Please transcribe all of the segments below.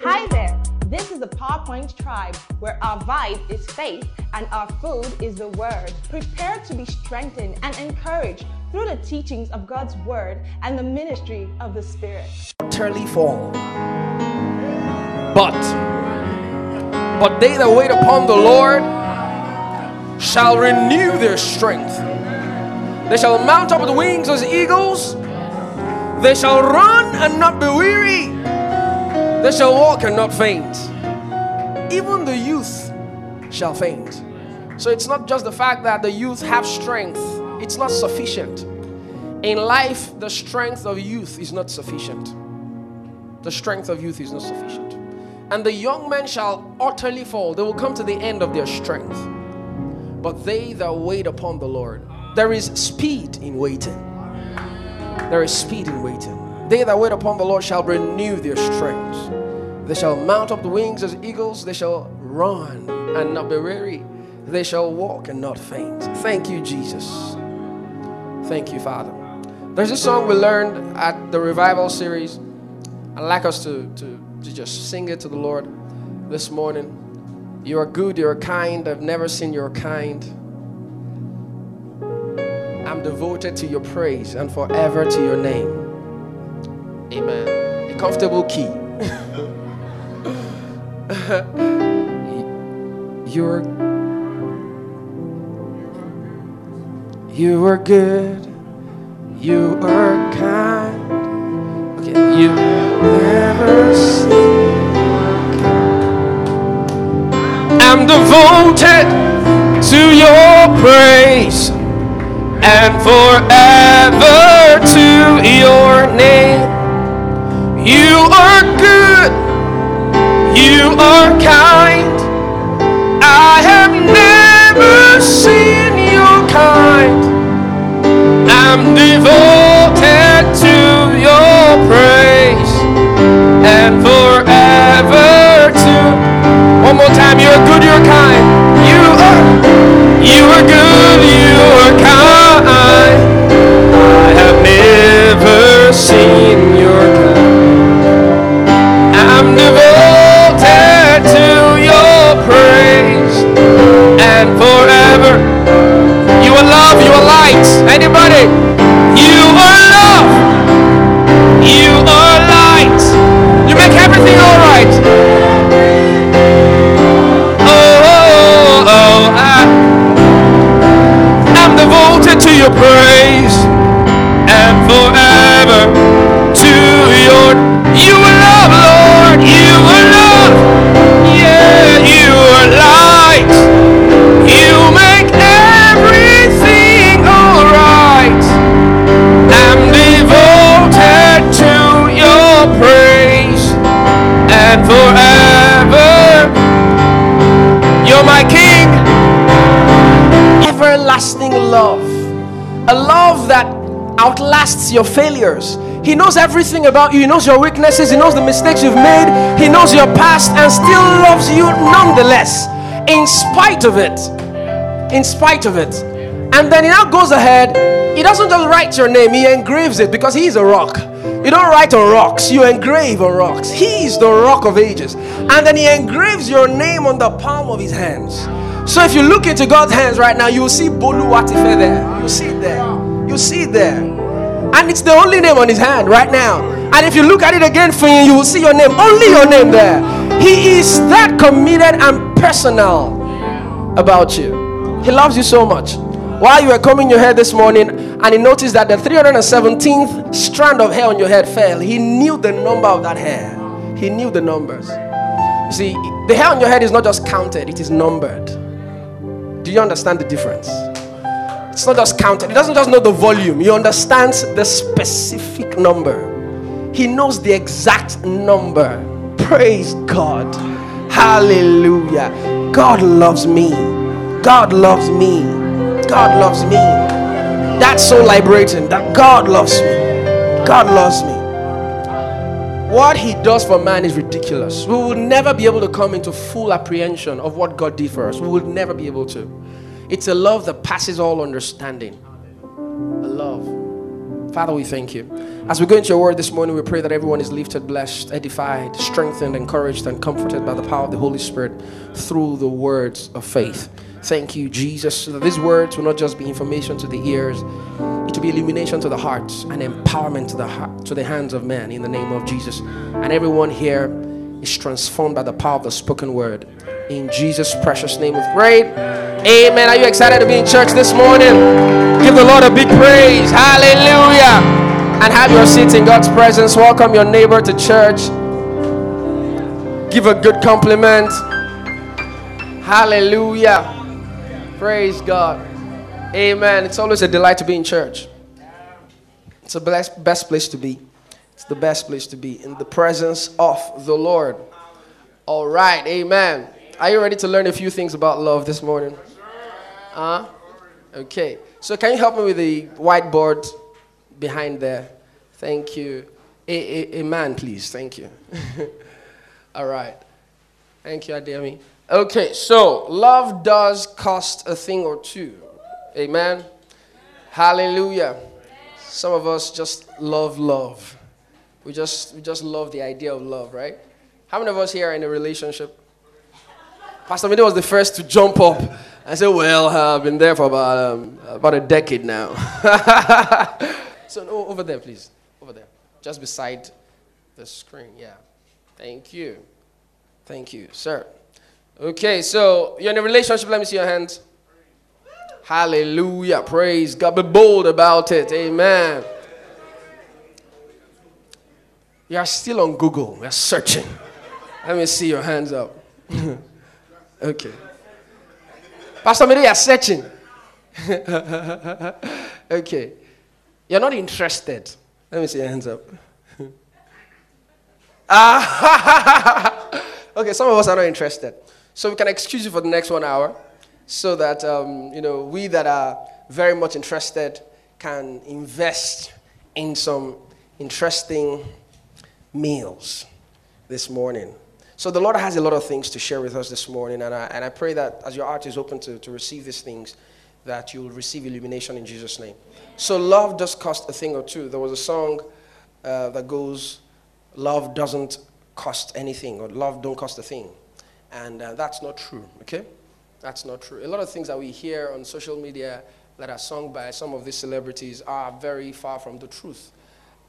Hi there. This is the PowerPoint tribe where our vibe is faith and our food is the word. Prepare to be strengthened and encouraged through the teachings of God's word and the ministry of the Spirit. utterly fall. But, but they that wait upon the Lord shall renew their strength. They shall mount up with wings as eagles. They shall run and not be weary. They shall walk and not faint. Even the youth shall faint. So it's not just the fact that the youth have strength, it's not sufficient. In life, the strength of youth is not sufficient. The strength of youth is not sufficient. And the young men shall utterly fall. They will come to the end of their strength. But they that wait upon the Lord, there is speed in waiting. There is speed in waiting. They that wait upon the Lord shall renew their strength. They shall mount up the wings as eagles. They shall run and not be weary. They shall walk and not faint. Thank you, Jesus. Thank you, Father. There's a song we learned at the revival series. I'd like us to, to, to just sing it to the Lord this morning. You are good, you are kind. I've never seen your kind. I'm devoted to your praise and forever to your name. Amen. A comfortable key. You're you are good. You are kind. Okay, you never. I'm devoted to your praise and forever to your name. You are good. You are kind. I have never seen your kind. I'm devoted to your praise and forever to. One more time, you're good, you're kind. You are, you are good, Everlasting love. A love that outlasts your failures. He knows everything about you. He knows your weaknesses. He knows the mistakes you've made. He knows your past and still loves you nonetheless, in spite of it. In spite of it. And then he now goes ahead. He doesn't just write your name, he engraves it because he's a rock. You don't write on rocks, you engrave on rocks. He is the rock of ages. And then he engraves your name on the palm of his hands. So if you look into God's hands right now, you will see Boluwatife there. You see it there. You see it there. And it's the only name on his hand right now. And if you look at it again for you, you will see your name. Only your name there. He is that committed and personal about you. He loves you so much. While you were combing your hair this morning, and he noticed that the 317th strand of hair on your head fell, he knew the number of that hair. He knew the numbers. You see, the hair on your head is not just counted, it is numbered. Do you understand the difference? It's not just counted, he doesn't just know the volume, he understands the specific number. He knows the exact number. Praise God. Hallelujah. God loves me. God loves me. God loves me. That's so liberating that God loves me. God loves me. What he does for man is ridiculous. We will never be able to come into full apprehension of what God did for us. We will never be able to. It's a love that passes all understanding. A love Father, we thank you. As we go into your word this morning, we pray that everyone is lifted, blessed, edified, strengthened, encouraged, and comforted by the power of the Holy Spirit through the words of faith. Thank you, Jesus, so that these words will not just be information to the ears, it will be illumination to the hearts and empowerment to the heart, to the hands of men in the name of Jesus. And everyone here is transformed by the power of the spoken word. In Jesus' precious name we pray. Amen. Are you excited to be in church this morning? Give the Lord a big praise. Hallelujah. And have your seat in God's presence. Welcome your neighbor to church. Give a good compliment. Hallelujah. Praise God. Amen. It's always a delight to be in church. It's the best, best place to be. It's the best place to be in the presence of the Lord. All right. Amen. Are you ready to learn a few things about love this morning? Huh? Okay. So, can you help me with the whiteboard behind there? Thank you. A, a, a man, please. Thank you. All right. Thank you, Ademi. Okay, so love does cost a thing or two. Amen. Hallelujah. Some of us just love love. We just we just love the idea of love, right? How many of us here are in a relationship? Pastor Mide was the first to jump up and say, "Well, I've been there for about um, about a decade now." so no, over there, please, over there, just beside the screen. Yeah. Thank you. Thank you, sir. Okay, so you're in a relationship. Let me see your hands. Hallelujah. Praise God. Be bold about it. Amen. You are still on Google. You're searching. Let me see your hands up. okay. Pastor Mide, you're searching. okay. You're not interested. Let me see your hands up. ah, okay, some of us are not interested. So we can excuse you for the next one hour so that, um, you know, we that are very much interested can invest in some interesting meals this morning. So the Lord has a lot of things to share with us this morning, and I, and I pray that as your heart is open to, to receive these things, that you'll receive illumination in Jesus' name. So love does cost a thing or two. There was a song uh, that goes, "Love doesn't cost anything," or "Love don't cost a thing." And uh, that's not true, okay? That's not true. A lot of things that we hear on social media that are sung by some of these celebrities are very far from the truth.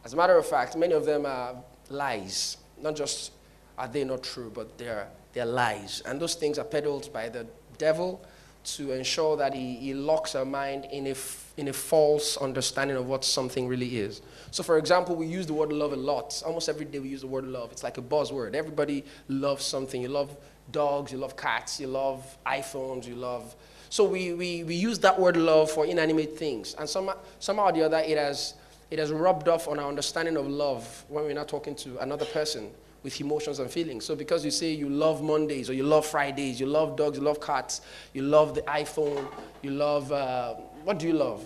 As a matter of fact, many of them are lies. Not just are they not true, but they're, they're lies. And those things are peddled by the devil to ensure that he, he locks our mind in a, in a false understanding of what something really is. So, for example, we use the word love a lot. Almost every day we use the word love. It's like a buzzword. Everybody loves something. You love dogs, you love cats, you love iPhones, you love. So we, we, we use that word love for inanimate things. And some, somehow or the other, it has, it has rubbed off on our understanding of love when we're not talking to another person with emotions and feelings. So because you say you love Mondays or you love Fridays, you love dogs, you love cats, you love the iPhone, you love, uh, what do you love?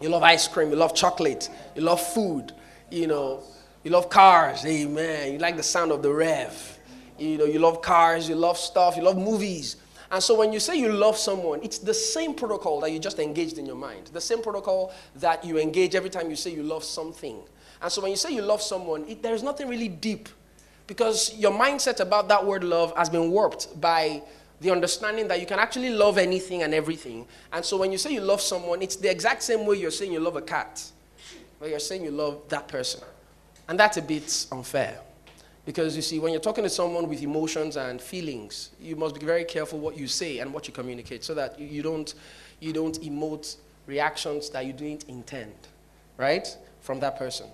You love ice cream, you love chocolate, you love food, you know, you love cars, amen. You like the sound of the rev you know, you love cars, you love stuff, you love movies. And so when you say you love someone, it's the same protocol that you just engaged in your mind. The same protocol that you engage every time you say you love something. And so when you say you love someone, it, there's nothing really deep because your mindset about that word love has been warped by the understanding that you can actually love anything and everything. And so when you say you love someone, it's the exact same way you're saying you love a cat, but you're saying you love that person. And that's a bit unfair. Because you see, when you're talking to someone with emotions and feelings, you must be very careful what you say and what you communicate so that you don't, you don't emote reactions that you didn't intend, right? From that person.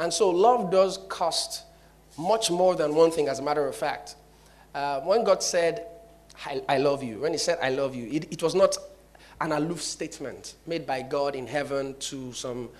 And so love does cost much more than one thing, as a matter of fact. Uh, when God said, I, I, love you, when He said, I love you, it, it was not an aloof statement made by God in heaven to some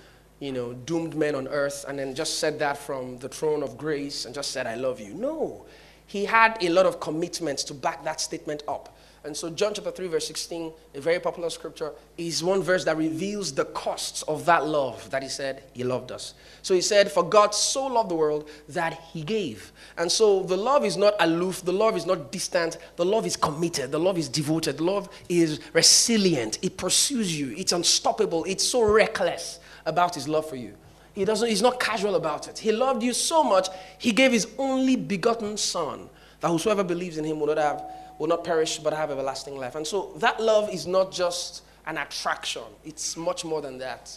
you know, doomed men on earth and then just said that from the throne of grace and just said, I love you. No. He had a lot of commitments to back that statement up. And so, John chapter 3, verse 16, a very popular scripture, is one verse that reveals the costs of that love that he said he loved us. So, he said, For God so loved the world that he gave. And so, the love is not aloof, the love is not distant, the love is committed, the love is devoted, love is resilient, it pursues you, it's unstoppable, it's so reckless about his love for you. He doesn't, he's not casual about it. He loved you so much, he gave his only begotten son, that whosoever believes in him will not have, will not perish, but have everlasting life. And so that love is not just an attraction, it's much more than that.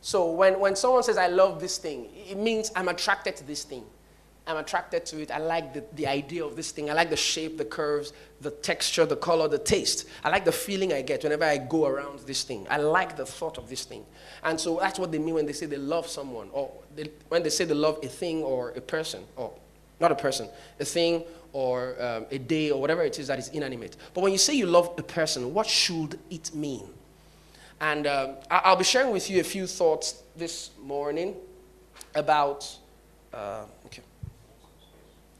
So when, when someone says, I love this thing, it means I'm attracted to this thing. I'm attracted to it. I like the, the idea of this thing. I like the shape, the curves, the texture, the color, the taste. I like the feeling I get whenever I go around this thing. I like the thought of this thing. And so that's what they mean when they say they love someone, or they, when they say they love a thing or a person, or not a person, a thing or um, a day or whatever it is that is inanimate. But when you say you love a person, what should it mean? And um, I'll be sharing with you a few thoughts this morning about. Uh.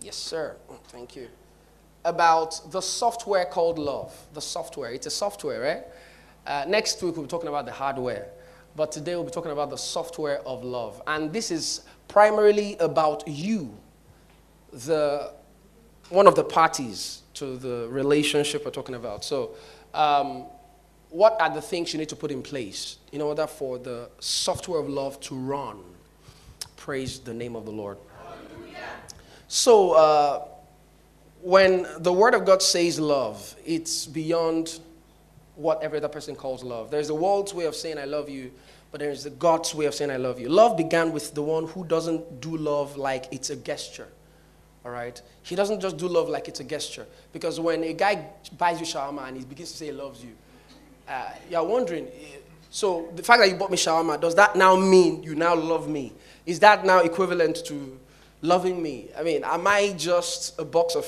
Yes, sir. Thank you. About the software called love. The software. It's a software, right? Uh, next week, we'll be talking about the hardware. But today, we'll be talking about the software of love. And this is primarily about you, the, one of the parties to the relationship we're talking about. So, um, what are the things you need to put in place in order for the software of love to run? Praise the name of the Lord. So, uh, when the Word of God says love, it's beyond what every other person calls love. There's the world's way of saying I love you, but there's the God's way of saying I love you. Love began with the one who doesn't do love like it's a gesture. All right? He doesn't just do love like it's a gesture. Because when a guy buys you shawarma and he begins to say he loves you, uh, you're wondering, so the fact that you bought me shawarma, does that now mean you now love me? Is that now equivalent to loving me? I mean, am I just a box of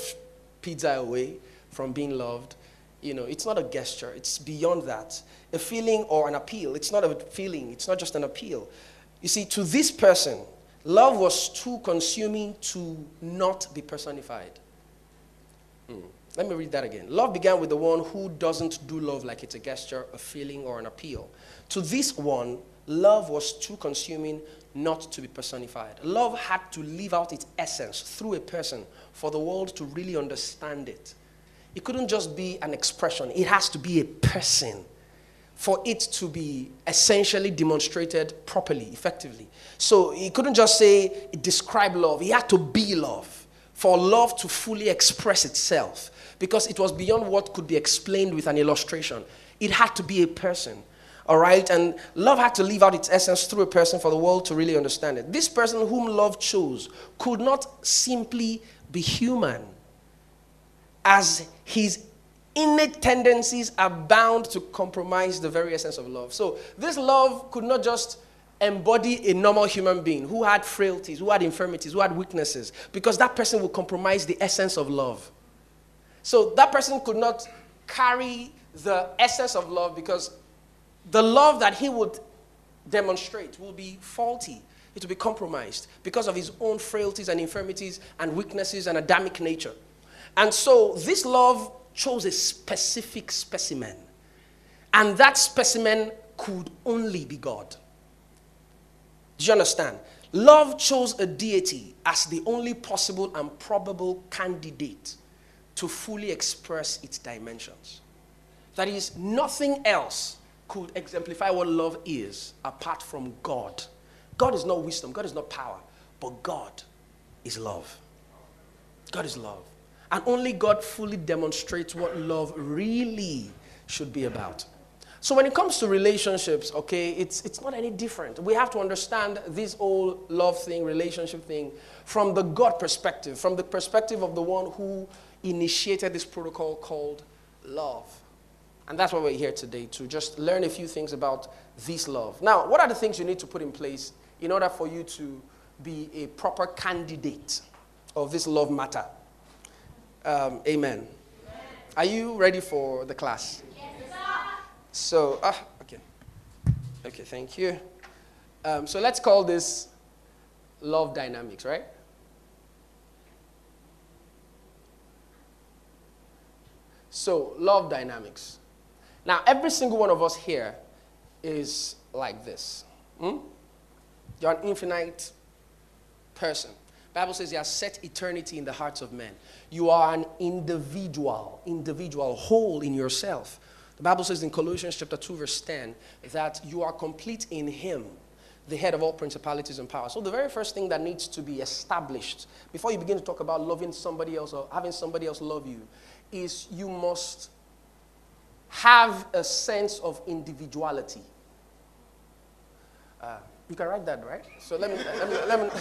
pizza away from being loved? You know, it's not a gesture, it's beyond that. A feeling or an appeal. It's not a feeling, it's not just an appeal. You see, to this person, love was too consuming to not be personified. Mm. Let me read that again. Love began with the one who doesn't do love like it's a gesture, a feeling, or an appeal. To this one, love was too consuming not to be personified. Love had to live out its essence through a person for the world to really understand it. It couldn't just be an expression, it has to be a person for it to be essentially demonstrated properly, effectively. So he couldn't just say, describe love, he had to be love for love to fully express itself because it was beyond what could be explained with an illustration. It had to be a person. All right? And love had to live out its essence through a person for the world to really understand it. This person whom love chose could not simply be human, as his innate tendencies are bound to compromise the very essence of love. So, this love could not just embody a normal human being who had frailties, who had infirmities, who had weaknesses, because that person would compromise the essence of love. So that person could not carry the essence of love because the love that he would demonstrate will be faulty. It will be compromised because of his own frailties and infirmities and weaknesses and Adamic nature. And so this love chose a specific specimen. And that specimen could only be God. Do you understand? Love chose a deity as the only possible and probable candidate to fully express its dimensions. That is, nothing else could exemplify what love is apart from God. God is not wisdom, God is not power, but God is love. God is love. And only God fully demonstrates what love really should be about. So when it comes to relationships, okay, it's, it's not any different. We have to understand this whole love thing, relationship thing, from the God perspective, from the perspective of the one who initiated this protocol called love. And that's why we're here today, to just learn a few things about this love. Now, what are the things you need to put in place in order for you to be a proper candidate of this love matter? Um, amen. amen. Are you ready for the class? Yes. So, ah, okay. Okay, thank you. Um, so let's call this love dynamics, right? So, love dynamics. Now, every single one of us here is like this. Hmm? You're an infinite person. Bible says he has set eternity in the hearts of men. You are an individual, individual, whole in yourself. The Bible says in Colossians chapter 2, verse 10, that you are complete in him. the head of all principalities and powers. So, the very first thing that needs to be established before you begin to talk about loving somebody else or having somebody else love you is you must have a sense of individuality. Uh, you can write that, right? So, let me, let me, let me,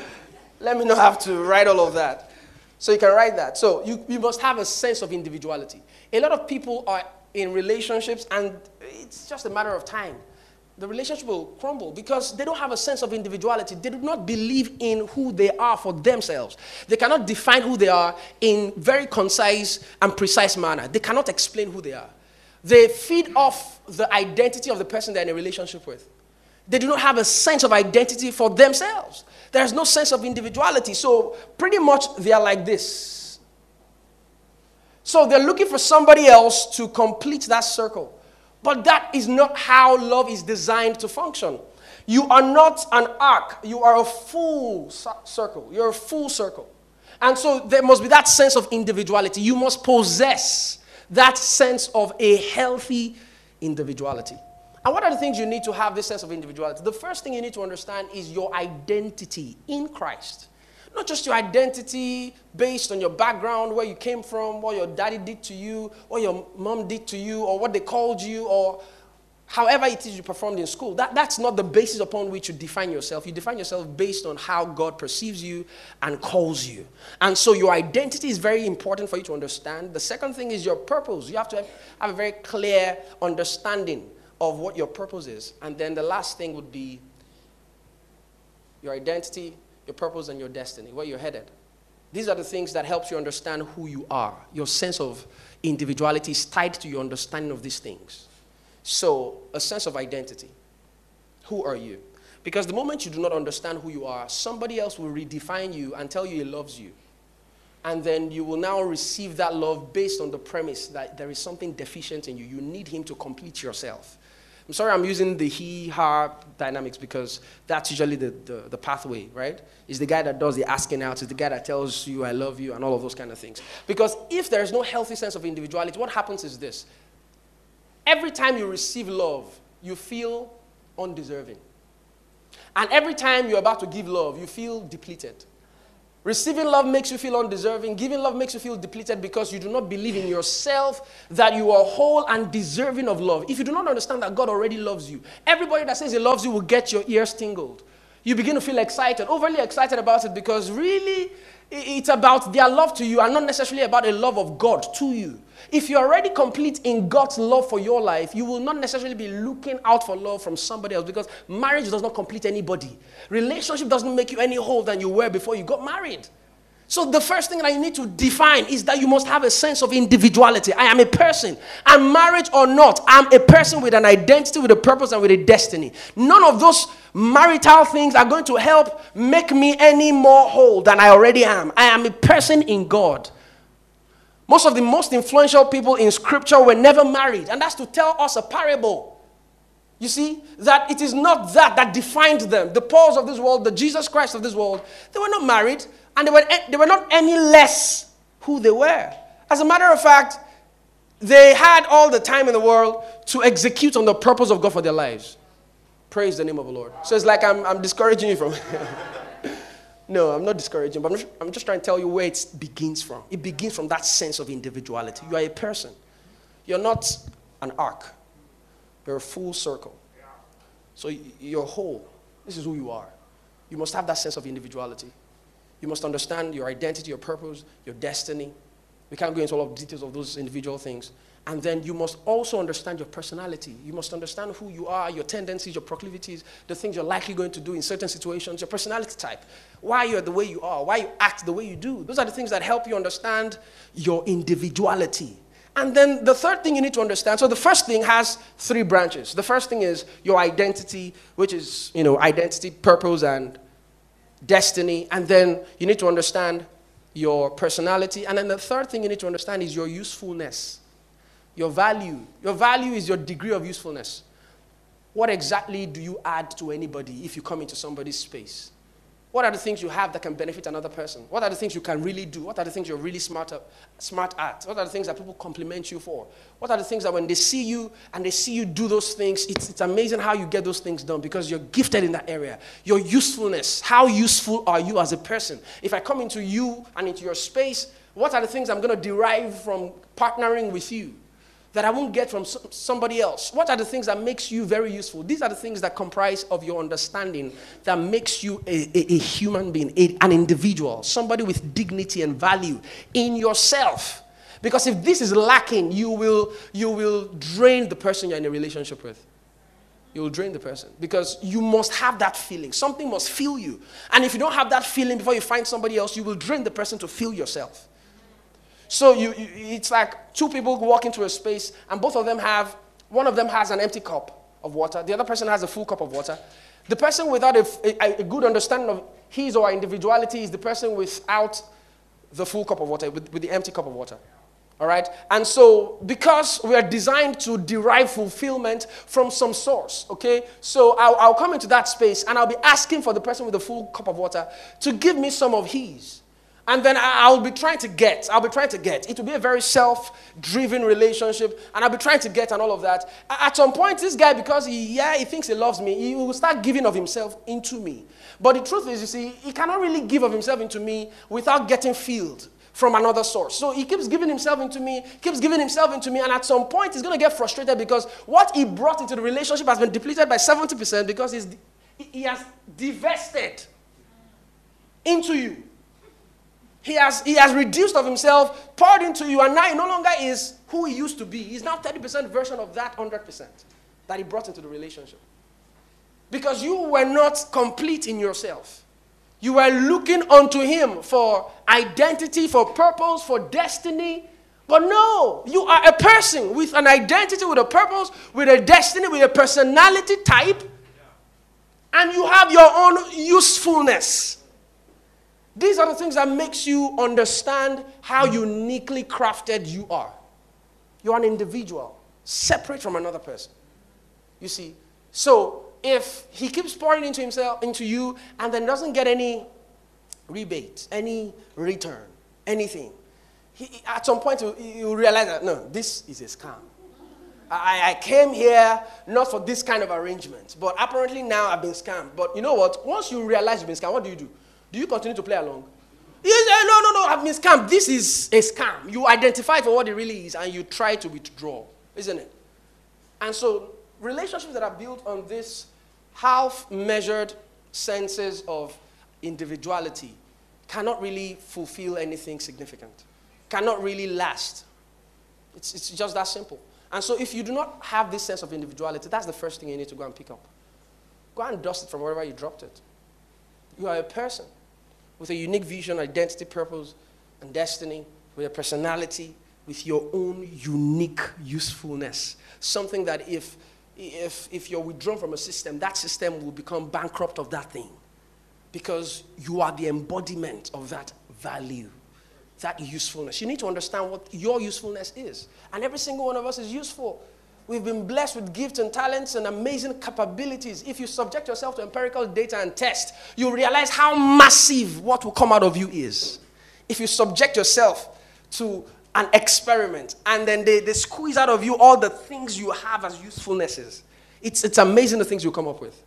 let me not have to write all of that. So, you can write that. So, you, you must have a sense of individuality. A lot of people are in relationships and it's just a matter of time the relationship will crumble because they don't have a sense of individuality. They do not believe in who they are for themselves. They cannot define who they are in very concise and precise manner. They cannot explain who they are. They feed off the identity of the person they're in a relationship with. They do not have a sense of identity for themselves. There's no sense of individuality. So pretty much they are like this. So they're looking for somebody else to complete that circle. But that is not how love is designed to function. You are not an arc, you are a full circle. You're a full circle. And so there must be that sense of individuality. You must possess that sense of a healthy individuality. And what are the things you need to have this sense of individuality? The first thing you need to understand is your identity in Christ. Not just your identity based on your background, where you came from, what your daddy did to you, what your mom did to you, or what they called you, or however it is you performed in school. That, that's not the basis upon which you define yourself. You define yourself based on how God perceives you and calls you. And so your identity is very important for you to understand. The second thing is your purpose. You have to have, have a very clear understanding of what your purpose is. And then the last thing would be your identity, your purpose, and your destiny, where you're headed. These are the things that helps you understand who you are. Your sense of individuality is tied to your understanding of these things. So, a sense of identity. Who are you? Because the moment you do not understand who you are, somebody else will redefine you and tell you he loves you. And then you will now receive that love based on the premise that there is something deficient in you. You need him to complete yourself. I'm sorry I'm using the he, her dynamics because that's usually the, the, the, pathway, right? Is the guy that does the asking out, is the guy that tells you I love you and all of those kind of things. Because if there's no healthy sense of individuality, what happens is this. Every time you receive love, you feel undeserving. And every time you're about to give love, you feel depleted. Receiving love makes you feel undeserving. Giving love makes you feel depleted because you do not believe in yourself that you are whole and deserving of love. If you do not understand that God already loves you, everybody that says he loves you will get your ears tingled. You begin to feel excited, overly excited about it because really it's about their love to you and not necessarily about a love of God to you. If you're already complete in God's love for your life, you will not necessarily be looking out for love from somebody else because marriage does not complete anybody. Relationship doesn't make you any whole than you were before you got married. So, the first thing that you need to define is that you must have a sense of individuality. I am a person. And marriage or not, I'm a person with an identity, with a purpose, and with a destiny. None of those marital things are going to help make me any more whole than I already am. I am a person in God. Most of the most influential people in scripture were never married, and that's to tell us a parable. You see, that it is not that that defined them. The Pauls of this world, the Jesus Christ of this world, they were not married, and they were, they were not any less who they were. As a matter of fact, they had all the time in the world to execute on the purpose of God for their lives. Praise the name of the Lord. So it's like I'm, I'm discouraging you from. No, I'm not discouraging, but I'm just, I'm just trying to tell you where it begins from. It begins from that sense of individuality. You are a person, you're not an arc, you're a full circle. So you're whole. This is who you are. You must have that sense of individuality. You must understand your identity, your purpose, your destiny. We can't go into all of the details of those individual things. And then you must also understand your personality. You must understand who you are, your tendencies, your proclivities, the things you're likely going to do in certain situations, your personality type, why you're the way you are, why you act the way you do. Those are the things that help you understand your individuality. And then the third thing you need to understand so the first thing has three branches. The first thing is your identity, which is, you know, identity, purpose, and destiny. And then you need to understand your personality. And then the third thing you need to understand is your usefulness. Your value. Your value is your degree of usefulness. What exactly do you add to anybody if you come into somebody's space? What are the things you have that can benefit another person? What are the things you can really do? What are the things you're really smart, at, smart at? What are the things that people compliment you for? What are the things that when they see you and they see you do those things, it's, it's amazing how you get those things done because you're gifted in that area. Your usefulness. How useful are you as a person? If I come into you and into your space, what are the things I'm going to derive from partnering with you? That I won't get from somebody else? What are the things that makes you very useful? These are the things that comprise of your understanding that makes you a, a, a human being, a, an individual, somebody with dignity and value in yourself. Because if this is lacking, you will, you will drain the person you're in a relationship with. You will drain the person because you must have that feeling. Something must fill you. And if you don't have that feeling before you find somebody else, you will drain the person to fill yourself. So you, you, it's like two people walk into a space, and both of them have, one of them has an empty cup of water, the other person has a full cup of water. The person without a, a, a good understanding of his or her individuality is the person without the full cup of water, with, with the empty cup of water. All right? And so, because we are designed to derive fulfillment from some source, okay? So, I'll, I'll, come into that space and I'll be asking for the person with the full cup of water to give me some of his. And then I'll be trying to get, I'll be trying to get. It will be a very self driven relationship, and I'll be trying to get and all of that. At some point, this guy, because he, yeah, he thinks he loves me, he will start giving of himself into me. But the truth is, you see, he cannot really give of himself into me without getting filled from another source. So he keeps giving himself into me, keeps giving himself into me, and at some point, he's going to get frustrated because what he brought into the relationship has been depleted by 70% because he has divested into you. He has, he has reduced of himself, poured into you, and now he no longer is who he used to be. He's now 30% version of that 100% that he brought into the relationship. Because you were not complete in yourself. You were looking unto him for identity, for purpose, for destiny. But no, you are a person with an identity, with a purpose, with a destiny, with a personality type, and you have your own usefulness. These are the things that makes you understand how uniquely crafted you are. You're an individual, separate from another person. You see? So if he keeps pouring into himself, into you, and then doesn't get any rebate, any return, anything, he, at some point you realize that no, this is a scam. I, I came here not for this kind of arrangement, but apparently now I've been scammed. But you know what? Once you realize you've been scammed, what do you do? Do you continue to play along? You say, eh, no, no, no, I've been scammed. This is a scam. You identify for what it really is and you try to withdraw, isn't it? And so, relationships that are built on this half measured senses of individuality cannot really fulfill anything significant, cannot really last. It's, it's just that simple. And so, if you do not have this sense of individuality, that's the first thing you need to go and pick up. Go and dust it from wherever you dropped it. You are a person with a unique vision, identity, purpose, and destiny, with a personality, with your own unique usefulness. Something that if, if, if you're withdrawn from a system, that system will become bankrupt of that thing. Because you are the embodiment of that value, that usefulness. You need to understand what your usefulness is. And every single one of us is useful. We've been blessed with gifts and talents and amazing capabilities. If you subject yourself to empirical data and test, you realize how massive what will come out of you is. If you subject yourself to an experiment and then they, they squeeze out of you all the things you have as usefulnesses, it's, it's amazing the things you come up with.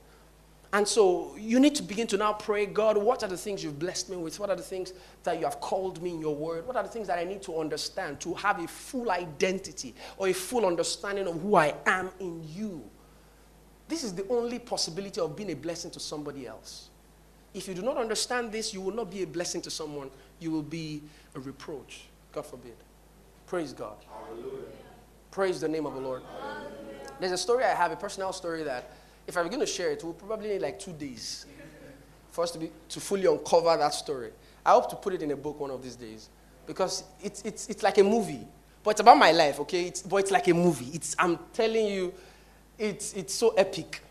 And so you need to begin to now pray, God, what are the things you've blessed me with? What are the things that you have called me in your word? What are the things that I need to understand to have a full identity or a full understanding of who I am in you? This is the only possibility of being a blessing to somebody else. If you do not understand this, you will not be a blessing to someone, you will be a reproach. God forbid. Praise God. Hallelujah. Praise the name of the Lord. Hallelujah. There's a story I have, a personal story that if I'm going to share it, we'll probably need like two days for us to, be, to fully uncover that story. I hope to put it in a book one of these days because it's, it's, it's like a movie. But it's about my life, okay? It's, but it's like a movie. It's, I'm telling you, it's, it's so epic.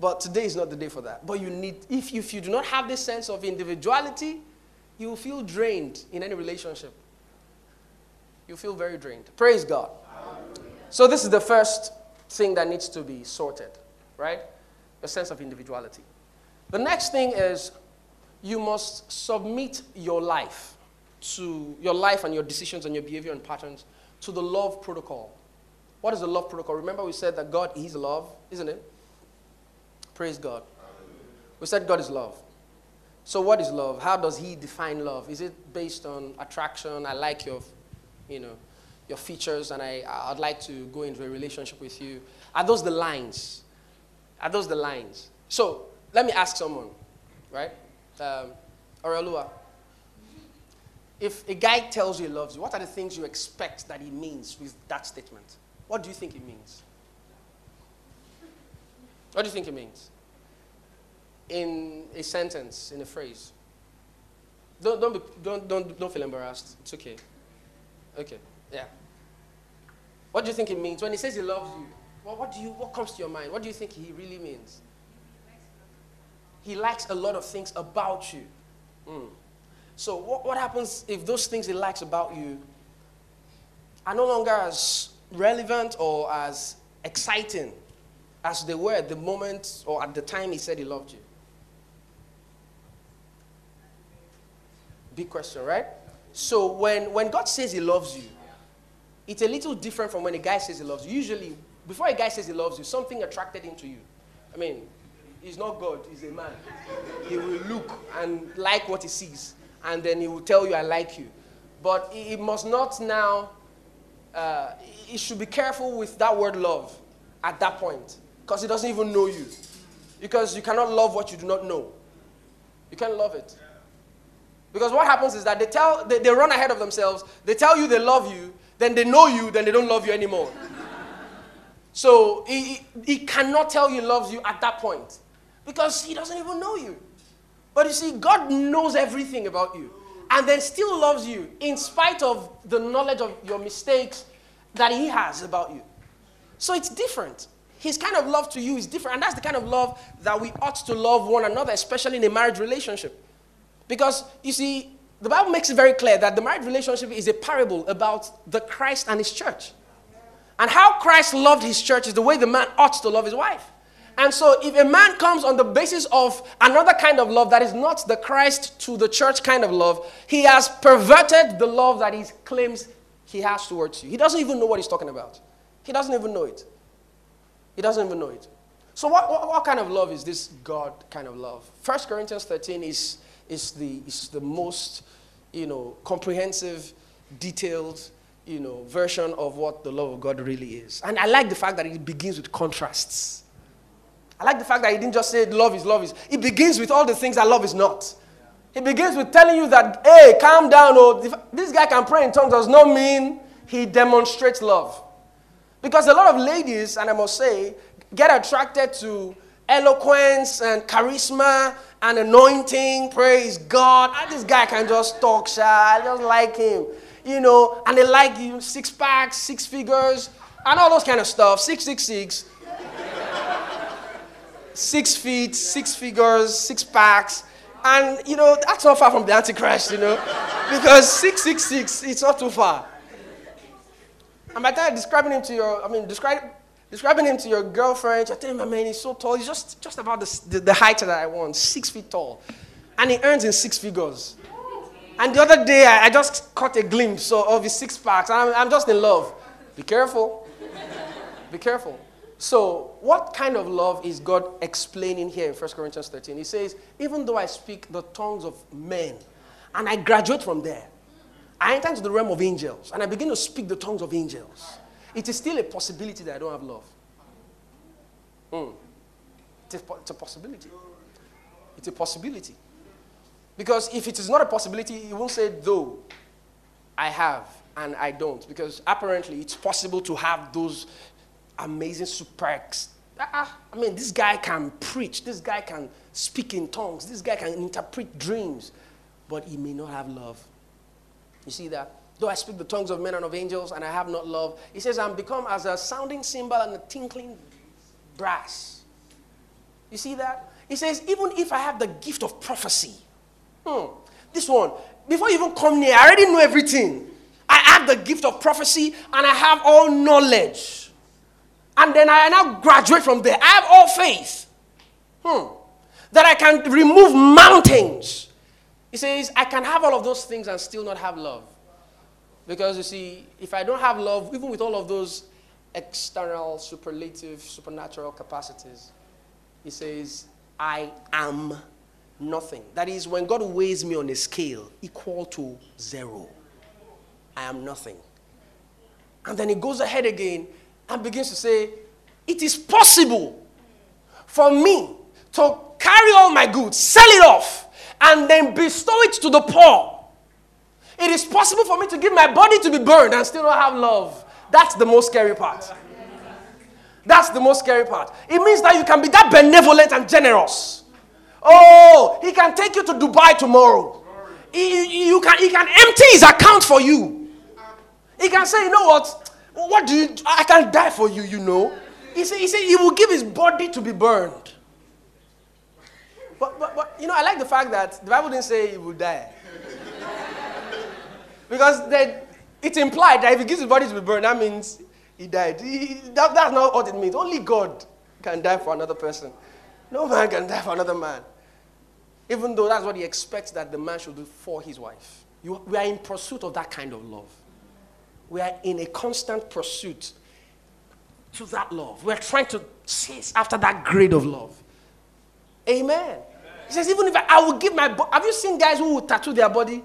But today is not the day for that. But you need, if, if you do not have this sense of individuality, you will feel drained in any relationship. You feel very drained. Praise God. So, this is the first thing that needs to be sorted right? A sense of individuality. The next thing is you must submit your life to your life and your decisions and your behavior and patterns to the love protocol. What is the love protocol? Remember, we said that God is love, isn't it? Praise God. We said God is love. So, what is love? How does He define love? Is it based on attraction? I like your, you know, your features, and I, I'd like to go into a relationship with you. Are those the lines? Are those the lines? So, let me ask someone, right? Um, Orelua, if a guy tells you he loves you, what are the things you expect that he means with that statement? What do you think it means? What do you think it means? In a sentence, in a phrase. Don't, don't, be, don't, don't, don't feel embarrassed. It's okay. Okay, yeah. What do you think it means? When he says he loves you, what, what, do you, what comes to your mind? What do you think he really means? He likes a lot of things about you. Mm. So, what, what happens if those things he likes about you are no longer as relevant or as exciting as they were at the moment or at the time he said he loved you? Big question, right? So, when, when God says he loves you, it's a little different from when a guy says he loves you. Usually, before a guy says he loves you, something attracted him to you. I mean, he's not God, he's a man. He will look and like what he sees and then he will tell you, I like you. But he must not now, uh, he should be careful with that word love at that point because he doesn't even know you. Because you cannot love what you do not know. You can't love it. Because what happens is that they tell, they, they run ahead of themselves, they tell you they love you, then they know you, then they don't love you anymore. So he, he cannot tell you he loves you at that point because he doesn't even know you. But you see, God knows everything about you and then still loves you in spite of the knowledge of your mistakes that He has about you. So it's different. His kind of love to you is different. And that's the kind of love that we ought to love one another, especially in a marriage relationship. Because, you see, the Bible makes it very clear that the marriage relationship is a parable about the Christ and his church. And how Christ loved his church is the way the man ought to love his wife. And so, if a man comes on the basis of another kind of love that is not the Christ to the church kind of love, he has perverted the love that he claims he has towards you. He doesn't even know what he's talking about. He doesn't even know it. He doesn't even know it. So, what, what, what kind of love is this God kind of love? 1 Corinthians 13 is, is, the, is the most you know, comprehensive, detailed you know, version of what the love of God really is. And I like the fact that it begins with contrasts. I like the fact that he didn't just say love is love is. It begins with all the things that love is not. He begins with telling you that, hey, calm down. Oh, this guy can pray in tongues does not mean he demonstrates love. Because a lot of ladies, and I must say, get attracted to eloquence and charisma and anointing. Praise God. And this guy can just talk shy. I just like him. You know, and they like you six packs, six figures, and all those kind of stuff. 666 six feet, six figures, six packs. And, you know, that's not far from the Antichrist, you know, because 666, it's not too far. And by the time describing him to your, I mean, describe, describing him to your girlfriend, you're telling my man, he's so tall. He's just, just about the, the, the height that I want, six feet tall. And he earns in six figures. And the other day, I, I just caught a glimpse of his six packs, and I'm, I'm just in love. Be careful. Be careful. So, what kind of love is God explaining here in 1 Corinthians 13? He says, Even though I speak the tongues of men and I graduate from there, I enter into the realm of angels and I begin to speak the tongues of angels. It is still a possibility that I don't have love. Mm. It's, a, it's a possibility. It's a possibility. Because if it is not a possibility, he won't say, though I have and I don't. Because apparently it's possible to have those amazing super. Ah, I mean, this guy can preach. This guy can speak in tongues. This guy can interpret dreams. But he may not have love. You see that? Though I speak the tongues of men and of angels and I have not love, he says, I'm become as a sounding cymbal and a tinkling brass. You see that? He says, even if I have the gift of prophecy, hmm, this one, before you even come near, I already know everything. I have the gift of prophecy and I have all knowledge. And then I now graduate from there. I have all faith. Hmm. That I can remove mountains He says, I can have all of those things and still not have love. Because you see, if I don't have love, even with all of those external, superlative, supernatural capacities, he says, I am nothing. That is, when God weighs me on a scale equal to zero, I am nothing. And then he goes ahead again and begins to say, It is possible for me to carry all my goods, sell it off, and then bestow it to the poor. It is possible for me to give my body to be burned and still not have love. That's the most scary part. That's the most scary part. It means that you can be that benevolent and generous. Oh, he can take you to Dubai tomorrow. He, you can, he can empty his account for you. He can say, you know what? What do you, I can die for you, you know. He said, he said he will give his body to be burned. But, but, but, you know, I like the fact that the Bible didn't say he will die. because then it implied that if he gives his body to be burned, that means he died. He, that, that's not what it means. Only God can die for another person. No man can die for another man. Even though that's what he expects that the man should do for his wife. You, we are in pursuit of that kind of love. We are in a constant pursuit to that love. We're trying to chase after that grade of love. Amen. He says, even if I, I will give my body. Have you seen guys who will tattoo their body?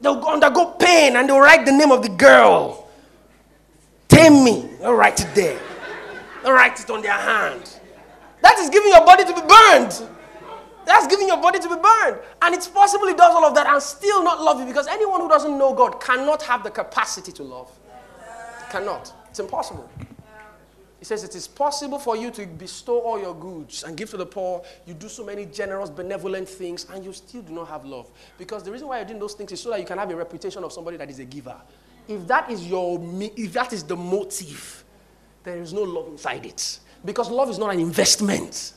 They'll undergo pain and they'll write the name of the girl. Tame me. They'll write it there. They'll write it on their hand. That is giving your body to be burned. That's giving your body to be burned. And it's possible he does all of that and still not love you because anyone who doesn't know God cannot have the capacity to love. Cannot. It's impossible. He says it is possible for you to bestow all your goods and give to the poor. You do so many generous, benevolent things, and you still do not have love. Because the reason why you're doing those things is so that you can have a reputation of somebody that is a giver. If that is your, if that is the motive, there is no love inside it. Because love is not an investment.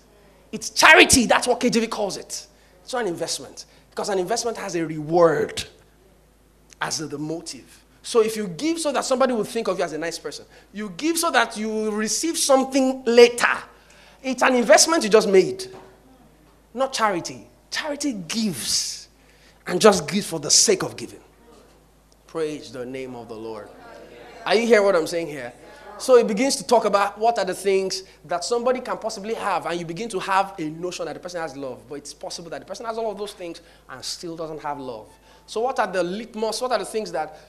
It's charity. That's what KJV calls it. It's not an investment. Because an investment has a reward as the motive. So if you give so that somebody will think of you as a nice person, you give so that you will receive something later. It's an investment you just made, not charity. Charity gives and just gives for the sake of giving. Praise the name of the Lord. Are you hearing what I'm saying here? So it begins to talk about what are the things that somebody can possibly have, and you begin to have a notion that the person has love. But it's possible that the person has all of those things and still doesn't have love. So, what are the litmus? What are the things that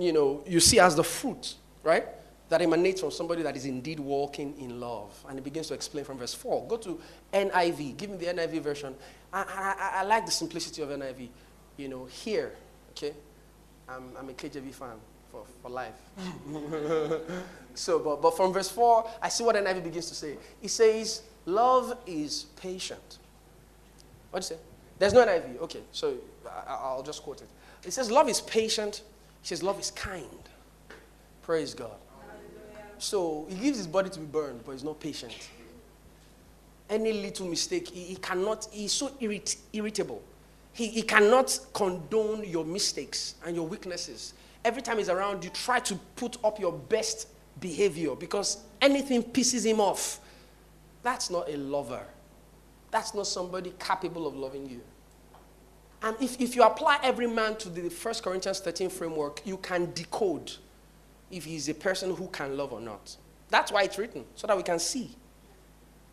you know, you see as the fruit, right? That emanates from somebody that is indeed walking in love. And he begins to explain from verse 4. Go to NIV. Give me the NIV version. I, I, I like the simplicity of NIV. You know, here, okay? I'm, I'm a KJV fan for, for life. so, but, but from verse 4, I see what NIV begins to say. It says, Love is patient. What do you say? There's no NIV. Okay, so I, I'll just quote it. It says, Love is patient he says, Love is kind. Praise God. So he gives his body to be burned, but he's not patient. Any little mistake, he, he cannot, he's so irrit, irritable. He, he cannot condone your mistakes and your weaknesses. Every time he's around, you try to put up your best behavior because anything pisses him off. That's not a lover. That's not somebody capable of loving you. And if, if you apply every man to the 1 Corinthians 13 framework, you can decode if he's a person who can love or not. That's why it's written, so that we can see.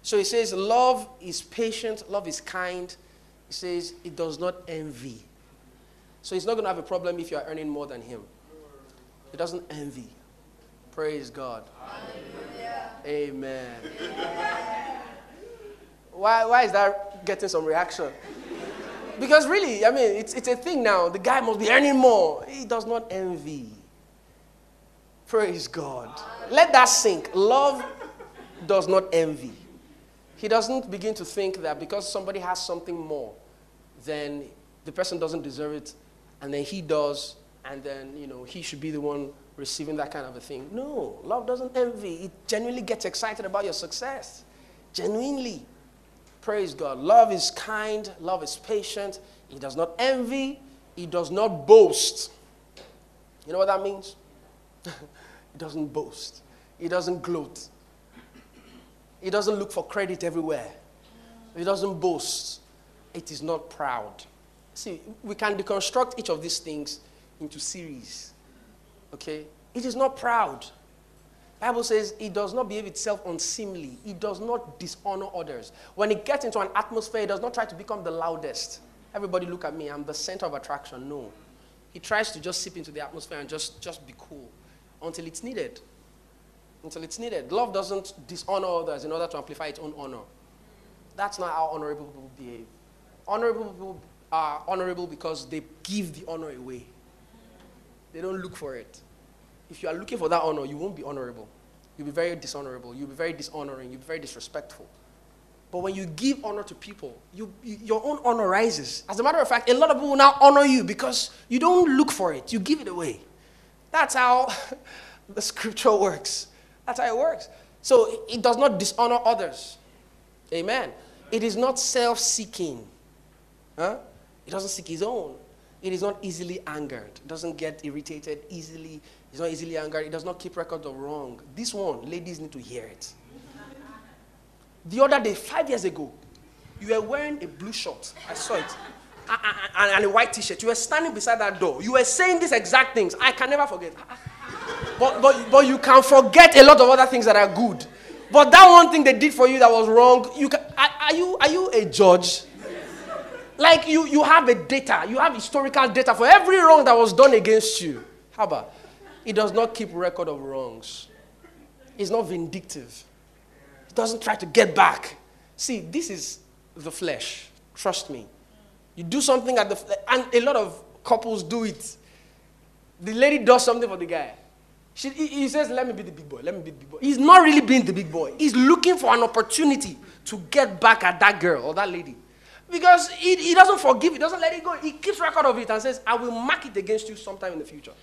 So he says, Love is patient, love is kind. He says, it does not envy. So he's not going to have a problem if you are earning more than him. He doesn't envy. Praise God. Hallelujah. Amen. why, why is that getting some reaction? Because really, I mean, it's, it's a thing now. The guy must be earning more. He does not envy. Praise God. Let that sink. Love does not envy. He doesn't begin to think that because somebody has something more, then the person doesn't deserve it, and then he does, and then, you know, he should be the one receiving that kind of a thing. No, love doesn't envy. It genuinely gets excited about your success. Genuinely. Praise God. Love is kind, love is patient. it does not envy, it does not boast. You know what that means? it doesn't boast, it doesn't gloat, it doesn't look for credit everywhere, it doesn't boast. It is not proud. See, we can deconstruct each of these things into series. Okay? It is not proud. Bible says it does not behave itself unseemly. It does not dishonor others. When it gets into an atmosphere, it does not try to become the loudest. Everybody look at me, I'm the center of attraction. No. He tries to just sip into the atmosphere and just, just be cool until it's needed. Until it's needed. Love doesn't dishonor others in order to amplify its own honor. That's not how honorable people behave. Honorable people are honorable because they give the honor away. They don't look for it. If you are looking for that honor, you won't be honorable. You'll be very dishonorable. You'll be very dishonoring. You'll be very disrespectful. But when you give honor to people, you, you, your own honor rises. As a matter of fact, a lot of people now honor you because you don't look for it, you give it away. That's how the scripture works. That's how it works. So it does not dishonor others. Amen. It is not self seeking. Huh? It doesn't seek his own. It is not easily angered. It doesn't get irritated easily. It's not easily angered. It does not keep record of wrong. This one, ladies need to hear it. The other day, five years ago, you were wearing a blue shirt. I saw it. And, and a white t shirt. You were standing beside that door. You were saying these exact things. I can never forget. But, but, but you can forget a lot of other things that are good. But that one thing they did for you that was wrong, you can, are, are, you, are you a judge? Like you, you have a data, you have historical data for every wrong that was done against you. How about? It does not keep record of wrongs. It's not vindictive. It doesn't try to get back. See, this is the flesh. Trust me. You do something at the and a lot of couples do it. The lady does something for the guy. She, he says, Let me be the big boy. Let me be the big boy. He's not really being the big boy. He's looking for an opportunity to get back at that girl or that lady. Because he, he doesn't forgive, he doesn't let it go. He keeps record of it and says, I will mark it against you sometime in the future.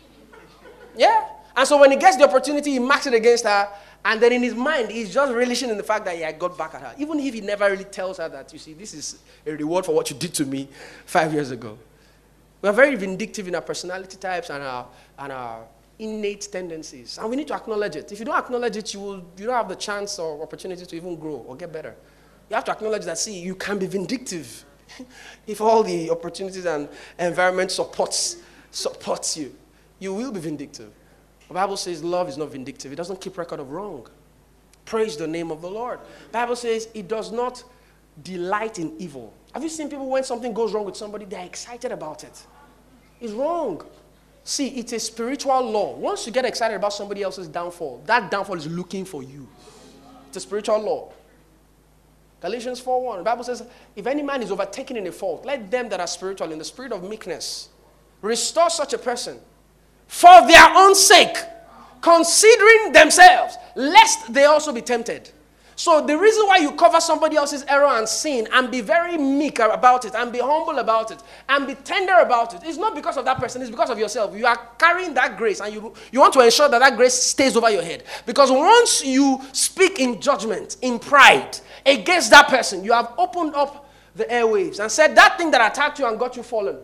Yeah? And so when he gets the opportunity, he marks it against her. And then in his mind, he's just relishing in the fact that he had got back at her. Even if he never really tells her that, you see, this is a reward for what you did to me five years ago. We are very vindictive in our personality types and our, and our innate tendencies. And we need to acknowledge it. If you don't acknowledge it, you, will, you don't have the chance or opportunity to even grow or get better. You have to acknowledge that, see, you can be vindictive if all the opportunities and environment supports, supports you. You will be vindictive. The Bible says love is not vindictive. It doesn't keep record of wrong. Praise the name of the Lord. The Bible says it does not delight in evil. Have you seen people when something goes wrong with somebody, they're excited about it? It's wrong. See, it's a spiritual law. Once you get excited about somebody else's downfall, that downfall is looking for you. It's a spiritual law. Galatians 4:1. The Bible says, if any man is overtaken in a fault, let them that are spiritual in the spirit of meekness restore such a person for their own sake, considering themselves, lest they also be tempted. So, the reason why you cover somebody else's error and sin and be very meek about it and be humble about it and be tender about it is not because of that person, it's because of yourself. You are carrying that grace and you, you want to ensure that that grace stays over your head. Because once you speak in judgment, in pride against that person, you have opened up the airwaves and said, That thing that attacked you and got you fallen,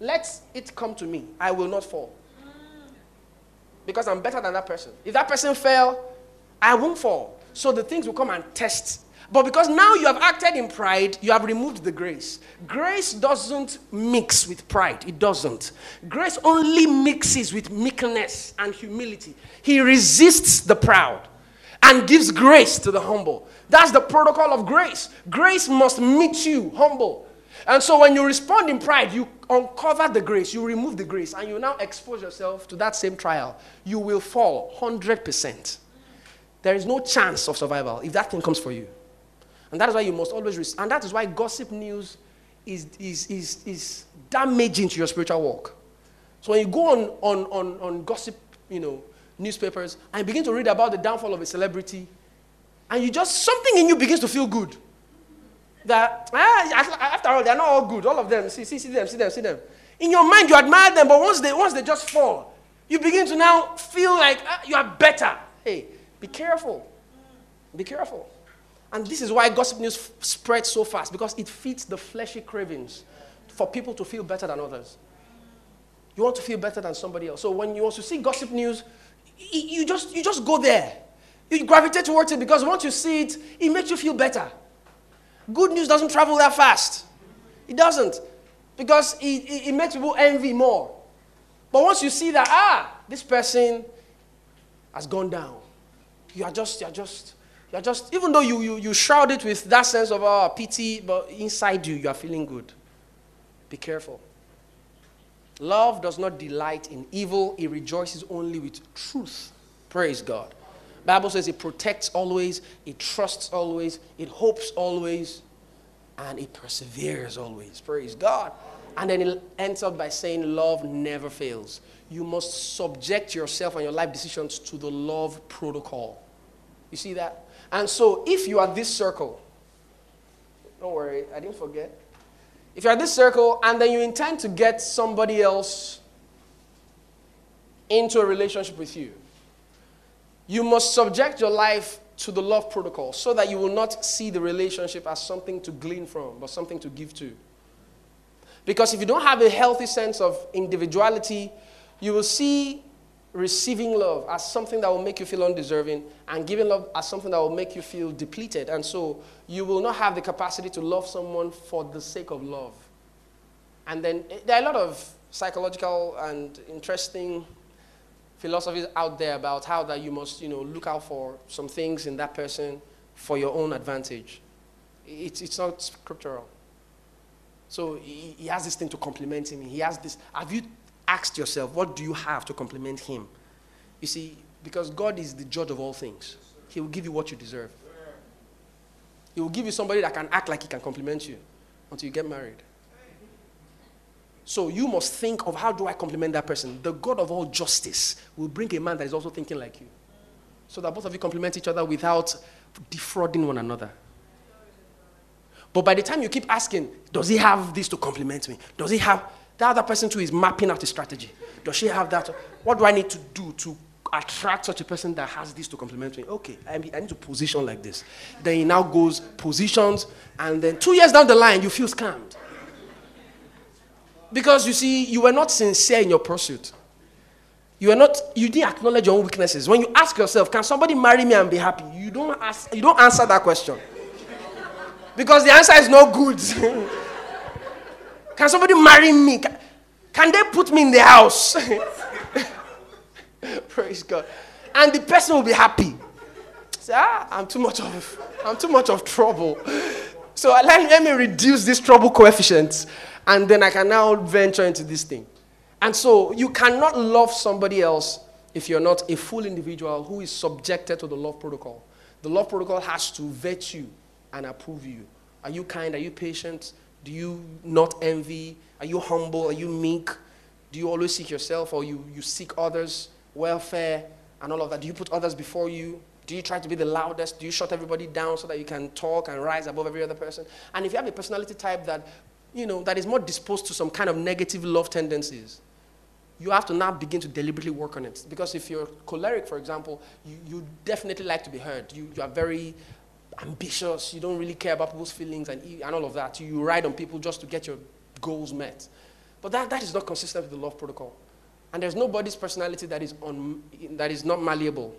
let it come to me. I will not fall because I'm better than that person. If that person fell, I won't fall. So the things will come and test. But because now you have acted in pride, you have removed the grace. Grace doesn't mix with pride. It doesn't. Grace only mixes with meekness and humility. He resists the proud and gives grace to the humble. That's the protocol of grace. Grace must meet you humble. And so when you respond in pride, you uncover the grace, you remove the grace, and you now expose yourself to that same trial. You will fall 100%. There is no chance of survival if that thing comes for you. And that is why you must always, res- and that is why gossip news is, is, is, is damaging to your spiritual walk. So when you go on, on, on, on gossip, you know, newspapers, and begin to read about the downfall of a celebrity, and you just, something in you begins to feel good that ah, after all, they're not all good. All of them. See, see, see them, see them, see them. In your mind, you admire them, but once they once they just fall, you begin to now feel like ah, you are better. Hey, be careful. Be careful. And this is why gossip news spreads so fast because it feeds the fleshy cravings for people to feel better than others. You want to feel better than somebody else. So when you also see gossip news, you just you just go there. You gravitate towards it because once you see it, it makes you feel better. Good news doesn't travel that fast. It doesn't. because it, it, it makes people envy more. But once you see that, ah, this person has gone down, you are just, you are just, you are just, even though you, you, you shroud it with that sense of oh, pity, but inside you, you are feeling good. Be careful. Love does not delight in evil, it rejoices only with truth. Praise God. Bible says it protects always, it trusts always, it hopes always, and it perseveres always. Praise God. And then it ends up by saying, Love never fails. You must subject yourself and your life decisions to the love protocol. You see that? And so, if you are this circle, don't worry, I didn't forget. If you're at this circle and then you intend to get somebody else into a relationship with you, you must subject your life to the love protocol so that you will not see the relationship as something to glean from, but something to give to. Because if you don't have a healthy sense of individuality, you will see receiving love as something that will make you feel undeserving and giving love as something that will make you feel depleted. And so you will not have the capacity to love someone for the sake of love. And then eh, there are a lot of psychological and interesting philosophies out there about how that you must, you know, look out for some things in that person for your own advantage. It's, it's not scriptural. So he, he has this thing to compliment him. He has this. Have you asked yourself, what do you have to compliment him? You see, because God is the judge of all things, He will give you what you deserve. He will give you somebody that can act like he can compliment you until you get married. So you must think of how do I compliment that person? The God of all justice will bring a man that is also thinking like you. So that both of you compliment each other without defrauding one another. But by the time you keep asking, does he have this to compliment me? Does he have the other person too is mapping out a strategy. Does she have that? What do I need to do to attract such a person that has this to compliment me? Okay, I need to position like this. Then he now goes, positions, and then two years down the line, you feel scammed. Because you see, you were not sincere in your pursuit. You are not, you didn't acknowledge your own weaknesses. When you ask yourself, can somebody marry me and be happy? You don't ask, you don't answer that question. Because the answer is no good. can somebody marry me? Can, can they put me in the house? Praise God. And the person will be happy. Say, ah, I'm too much of I'm too much of trouble. So let, let me reduce this trouble coefficient and then I can now venture into this thing. And so you cannot love somebody else if you're not a full individual who is subjected to the love protocol. The love protocol has to vet you and approve you. Are you kind? Are you patient? Do you not envy? Are you humble? Are you meek? Do you always seek yourself or you, you seek others' welfare and all of that? Do you put others before you? Do you try to be the loudest? Do you shut everybody down so that you can talk and rise above every other person? And if you have a personality type that you know, that is more disposed to some kind of negative love tendencies, you have to now begin to deliberately work on it. Because if you're choleric, for example, you, you definitely like to be heard. You, you are very ambitious. You don't really care about people's feelings and, and all of that. You ride on people just to get your goals met. But that, that is not consistent with the love protocol. And there's nobody's personality that is, on, that is not malleable,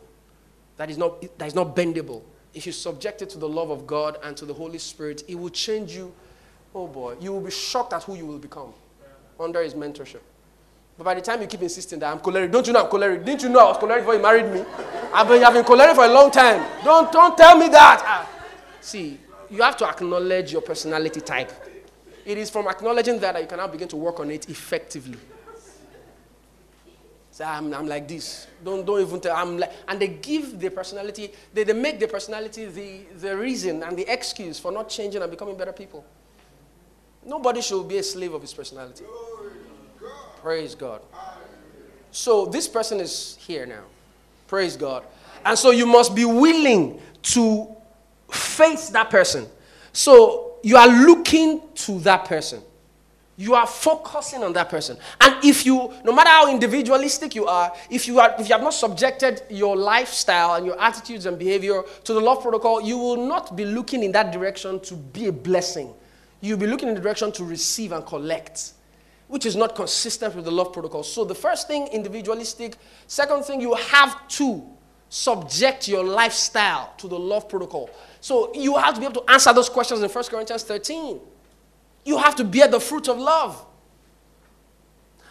that is not, that is not bendable. If you subject it to the love of God and to the Holy Spirit, it will change you oh boy, you will be shocked at who you will become under his mentorship. But by the time you keep insisting that I'm choleric, don't you know I'm choleric? Didn't you know I was choleric before you married me? I've been, I've been choleric for a long time. Don't, don't tell me that. Ah. See, you have to acknowledge your personality type. It is from acknowledging that that you can now begin to work on it effectively. Say, I'm, I'm like this. Don't, don't even tell. I'm like, and they give the personality, they, they make the personality the, the reason and the excuse for not changing and becoming better people. Nobody should be a slave of his personality. Praise God. So this person is here now. Praise God. And so you must be willing to face that person. So you are looking to that person. You are focusing on that person. And if you, no matter how individualistic you are, if you, are, if you have not subjected your lifestyle and your attitudes and behavior to the love protocol, you will not be looking in that direction to be a blessing you'll be looking in the direction to receive and collect, which is not consistent with the love protocol. So, the first thing, individualistic. Second thing, you have to subject your lifestyle to the love protocol. So, you have to be able to answer those questions in 1 Corinthians 13. You have to bear the fruit of love.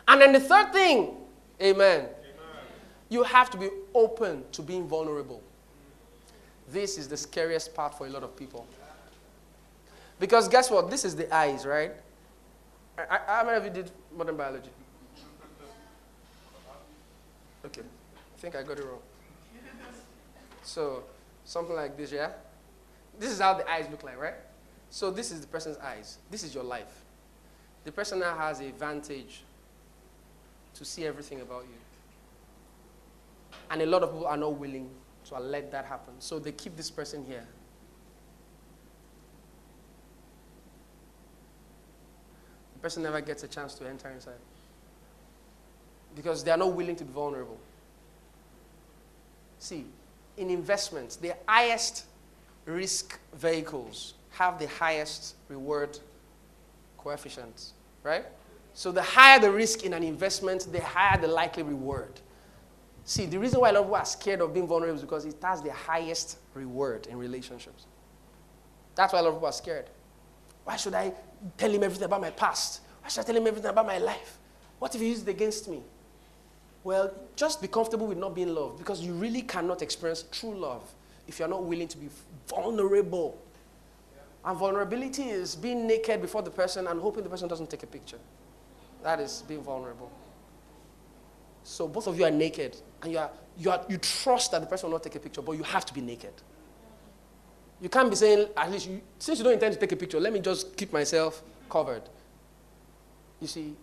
And then the third thing, amen, amen. you have to be open to being vulnerable. This is the scariest part for a lot of people. Because guess what? This is the eyes, right? I, how many of you did modern biology? Okay. I think I got it wrong. So, something like this, yeah? This is how the eyes look like, right? So, this is the person's eyes. This is your life. The person now has a vantage to see everything about you. And a lot of people are not willing to let that happen. So, they keep this person here. Person never gets a chance to enter inside because they are not willing to be vulnerable. See, in investments, the highest risk vehicles have the highest reward coefficients, right? So the higher the risk in an investment, the higher the likely reward. See, the reason why a lot of people are scared of being vulnerable is because it has the highest reward in relationships. That's why a lot of people are scared. Why should I tell him everything about my past? Why should I tell him everything about my life? What if he uses it against me? Well, just be comfortable with not being loved because you really cannot experience true love if you're not willing to be vulnerable. And vulnerability is being naked before the person and hoping the person doesn't take a picture. That is being vulnerable. So both of you are naked and you, are, you, are, you trust that the person will not take a picture, but you have to be naked. You can't be saying, at least, you, since you don't intend to take a picture, let me just keep myself covered. You see,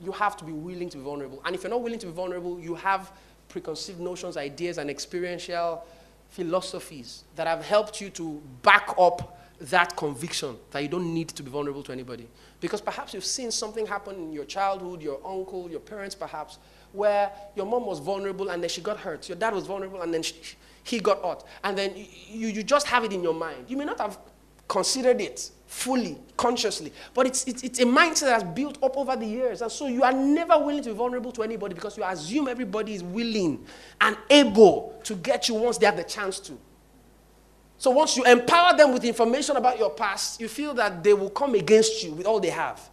you have to be willing to be vulnerable. And if you're not willing to be vulnerable, you have preconceived notions, ideas, and experiential philosophies that have helped you to back up that conviction that you don't need to be vulnerable to anybody. Because perhaps you've seen something happen in your childhood, your uncle, your parents, perhaps, where your mom was vulnerable and then she got hurt. Your dad was vulnerable and then she, he got hurt. And then you, you just have it in your mind. You may not have considered it fully, consciously. But it's, it's, it's a mindset that's built up over the years. And so you are never willing to be vulnerable to anybody because you assume everybody is willing and able to get you once they have the chance to. So once you empower them with information about your past, you feel that they will come against you with all they have.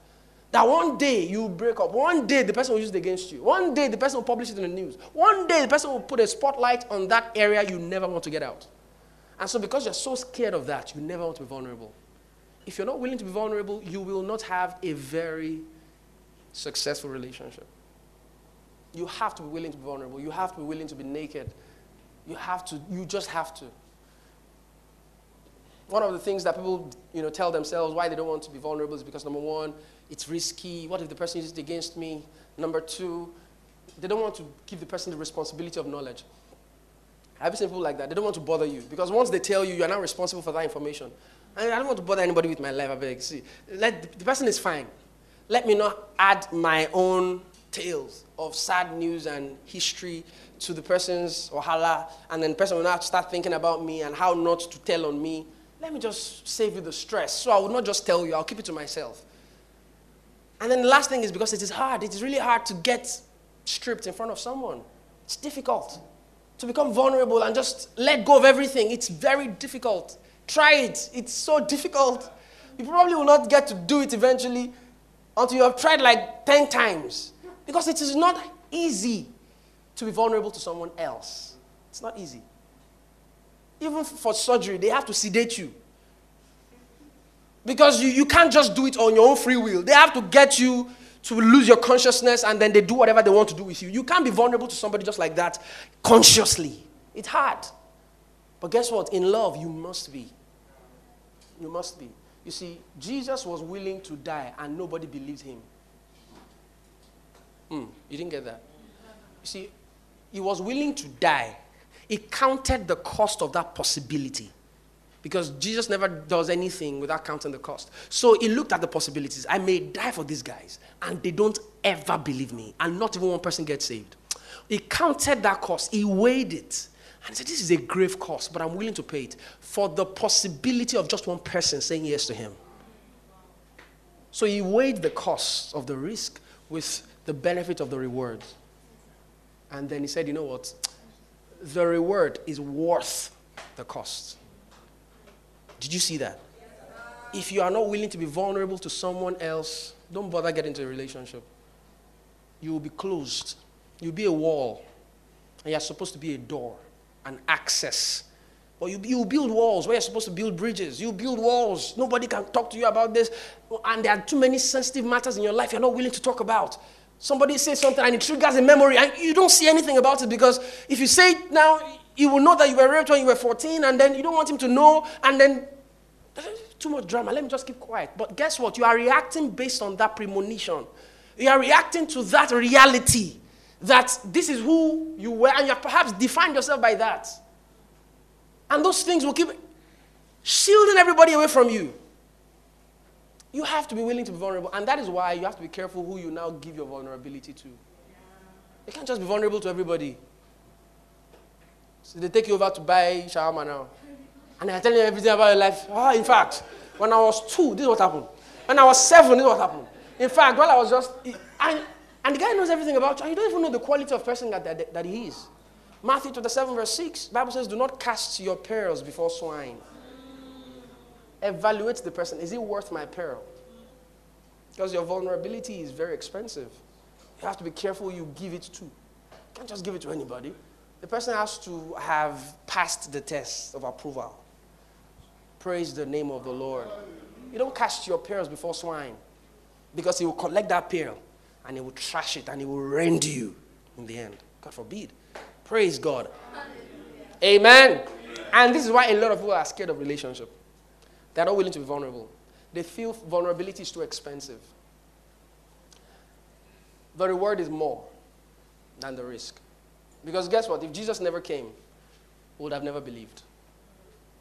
That one day you break up. One day the person will use it against you. One day the person will publish it in the news. One day the person will put a spotlight on that area you never want to get out. And so because you're so scared of that, you never want to be vulnerable if you're not willing to be vulnerable, you will not have a very successful relationship. You have to be willing to be vulnerable. You have to be willing to be naked. You have to, you just have to. One of the things that people you know, tell themselves why they don't want to be vulnerable is because number one, it's risky. What if the person uses it against me? Number two, they don't want to give the person the responsibility of knowledge. I've seen people like that. They don't want to bother you because once they tell you, you are not responsible for that information. I don't want to bother anybody with my life. I beg. See, let, the person is fine. Let me not add my own tales of sad news and history to the person's wahala, and then the person will not start thinking about me and how not to tell on me. Let me just save you the stress. So I will not just tell you, I'll keep it to myself. And then the last thing is because it is hard. It is really hard to get stripped in front of someone. It's difficult to become vulnerable and just let go of everything. It's very difficult. Try it. It's so difficult. You probably will not get to do it eventually until you have tried like 10 times. Because it is not easy to be vulnerable to someone else. It's not easy. Even for surgery, they have to sedate you. Because you, you can't just do it on your own free will. They have to get you to lose your consciousness and then they do whatever they want to do with you. You can't be vulnerable to somebody just like that consciously. It's hard. But guess what? In love, you must be. You must be. You see, Jesus was willing to die and nobody believed him. Hmm, you didn't get that? You see, he was willing to die. He counted the cost of that possibility. Because Jesus never does anything without counting the cost. So he looked at the possibilities. I may die for these guys, and they don't ever believe me, and not even one person gets saved. He counted that cost, he weighed it. And he said, This is a grave cost, but I'm willing to pay it for the possibility of just one person saying yes to him. So he weighed the cost of the risk with the benefit of the reward. And then he said, You know what? The reward is worth the cost. Did you see that? if you are not willing to be vulnerable to someone else, don't bother getting into a relationship. You will be closed. You'll be a wall. And you're supposed to be a door, an access. But you, you build walls where you're supposed to build bridges. You build walls. Nobody can talk to you about this. And there are too many sensitive matters in your life you're not willing to talk about. Somebody says something and it triggers a memory, and you don't see anything about it because if you say it now, you will know that you were raped when you were 14, and then you don't want him to know, and then Eh, too much drama. Let me just keep quiet. But guess what? You are reacting based on that premonition. You are reacting to that reality that this is who you were, and you have perhaps defined yourself by that. And those things will keep shielding everybody away from you. You have to be willing to be vulnerable. And that is why you have to be careful who you now give your vulnerability to. You can't just be vulnerable to everybody. So they take you over to buy shawarma now. And they're telling you everything about your life. Ah, in fact, when I was two, this is what happened. When I was seven, this is what happened. In fact, while I was just. And, and the guy knows everything about you, and you don't even know the quality of person that, that, that he is. Matthew 27, verse 6, Bible says, Do not cast your pearls before swine. Evaluate the person. Is it worth my pearl? Because your vulnerability is very expensive. You have to be careful you give it to. You can't just give it to anybody. The person has to have passed the test of approval. Praise the name of the Lord. You don't cast your pearls before swine because he will collect that pearl and he will trash it and he will rend you in the end. God forbid. Praise God. Amen. And this is why a lot of people are scared of relationship. They're not willing to be vulnerable. They feel vulnerability is too expensive. The reward is more than the risk. Because guess what? If Jesus never came, we would have never believed.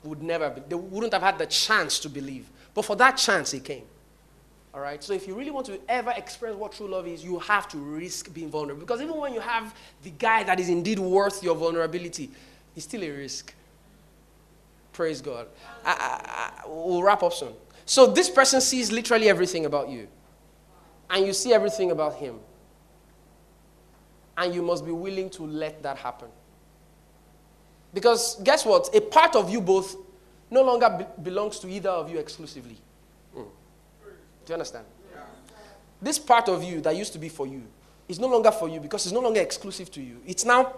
Would never be, they wouldn't have had the chance to believe. But for that chance, he came. All right? So if you really want to ever express what true love is, you have to risk being vulnerable. Because even when you have the guy that is indeed worth your vulnerability, it's still a risk. Praise God. I, I, I, we'll wrap up soon. So this person sees literally everything about you, and you see everything about him. And you must be willing to let that happen. Because guess what? A part of you both no longer be- belongs to either of you exclusively. Mm. Do you understand? Yeah. This part of you that used to be for you is no longer for you because it's no longer exclusive to you. It's now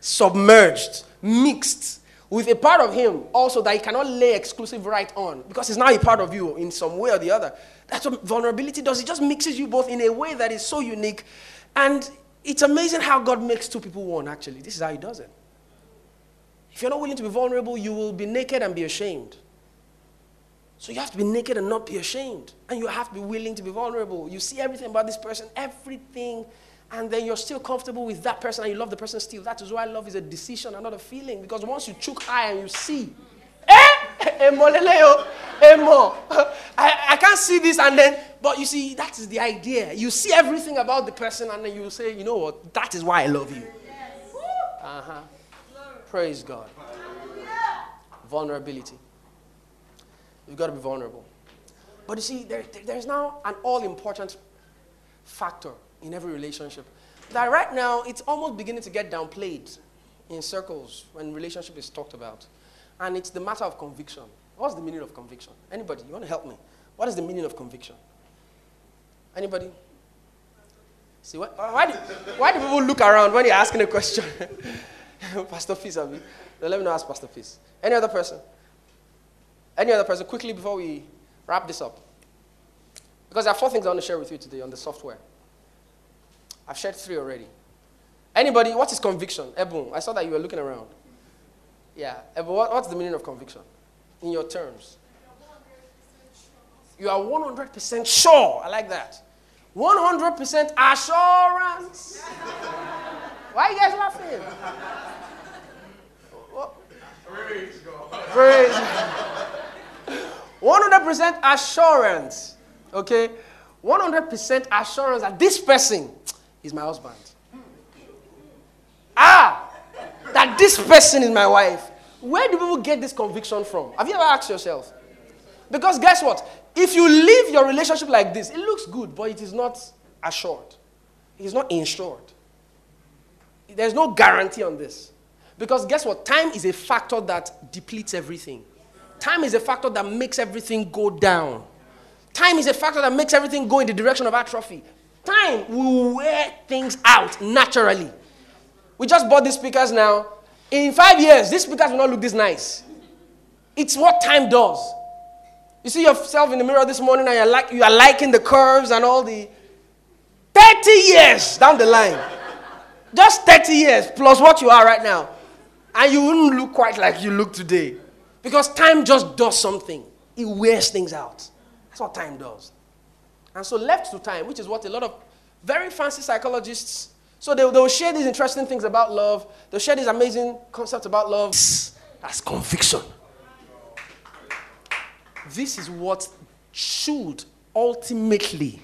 submerged, mixed with a part of him also that he cannot lay exclusive right on because it's now a part of you in some way or the other. That's what vulnerability does. It just mixes you both in a way that is so unique. And it's amazing how God makes two people one, actually. This is how He does it. If you're not willing to be vulnerable, you will be naked and be ashamed. So you have to be naked and not be ashamed. And you have to be willing to be vulnerable. You see everything about this person, everything, and then you're still comfortable with that person and you love the person still. That is why love is a decision and not a feeling. Because once you choke eye and you see, eh, emoleleo, emo. I, I can't see this and then, but you see, that is the idea. You see everything about the person and then you say, you know what, that is why I love you. Uh huh. Praise God. Vulnerability. You've got to be vulnerable. But you see, there, there's now an all important factor in every relationship that right now it's almost beginning to get downplayed in circles when relationship is talked about. And it's the matter of conviction. What's the meaning of conviction? Anybody? You want to help me? What is the meaning of conviction? Anybody? See, why, why, do, why do people look around when you're asking a question? Pastor Peace, I mean. let me not ask Pastor Peace. Any other person? Any other person? Quickly before we wrap this up. Because there are four things I want to share with you today on the software. I've shared three already. Anybody, what is conviction? Ebon, I saw that you were looking around. Yeah, Ebon, what, what's the meaning of conviction in your terms? You are 100% sure. I like that. 100% assurance. Why you guys laughing? Praise God. Praise. 100% assurance. Okay? 100% assurance that this person is my husband. Ah! That this person is my wife. Where do people get this conviction from? Have you ever asked yourself? Because guess what? If you live your relationship like this, it looks good, but it is not assured. It is not insured. There's no guarantee on this. Because guess what? Time is a factor that depletes everything. Time is a factor that makes everything go down. Time is a factor that makes everything go in the direction of atrophy. Time will wear things out naturally. We just bought these speakers now. In five years, these speakers will not look this nice. It's what time does. You see yourself in the mirror this morning and you're like, you are liking the curves and all the 30 years down the line. Just 30 years plus what you are right now. And you wouldn't look quite like you look today. Because time just does something, it wears things out. That's what time does. And so, left to time, which is what a lot of very fancy psychologists, so they, they'll share these interesting things about love, they'll share these amazing concepts about love. That's conviction. This is what should ultimately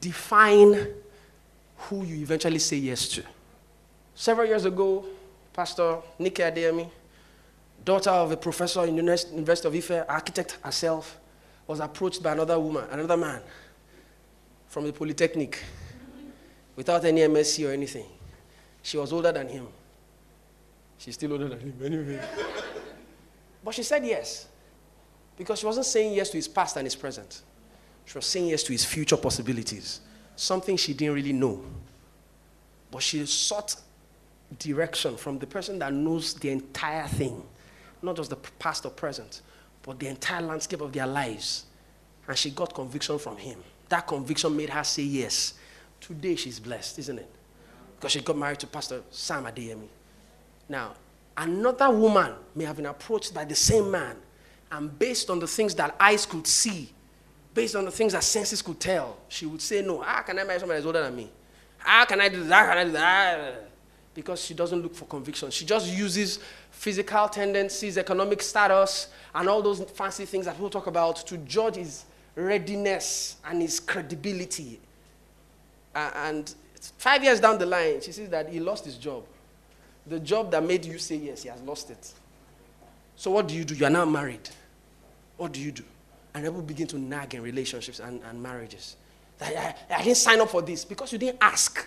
define who you eventually say yes to. Several years ago, Pastor Nike Adeyemi, daughter of a professor in the University of Ife, architect herself, was approached by another woman, another man from the Polytechnic without any MSc or anything. She was older than him. She's still older than him, anyway. but she said yes because she wasn't saying yes to his past and his present. She was saying yes to his future possibilities, something she didn't really know. But she sought direction from the person that knows the entire thing, not just the past or present, but the entire landscape of their lives. And she got conviction from him. That conviction made her say yes. Today she's blessed, isn't it? Because she got married to Pastor Sam Adeyemi. Now, another woman may have been approached by the same man, and based on the things that eyes could see, based on the things that senses could tell, she would say, No, how can I marry somebody that's older than me? How can I do that? How can I do that? Because she doesn't look for conviction. She just uses physical tendencies, economic status, and all those fancy things that people talk about to judge his readiness and his credibility. Uh, and five years down the line, she says that he lost his job. The job that made you say yes, he has lost it. So what do you do? You are now married. What do you do? And people begin to nag in relationships and, and marriages. I, I, I didn't sign up for this because you didn't ask.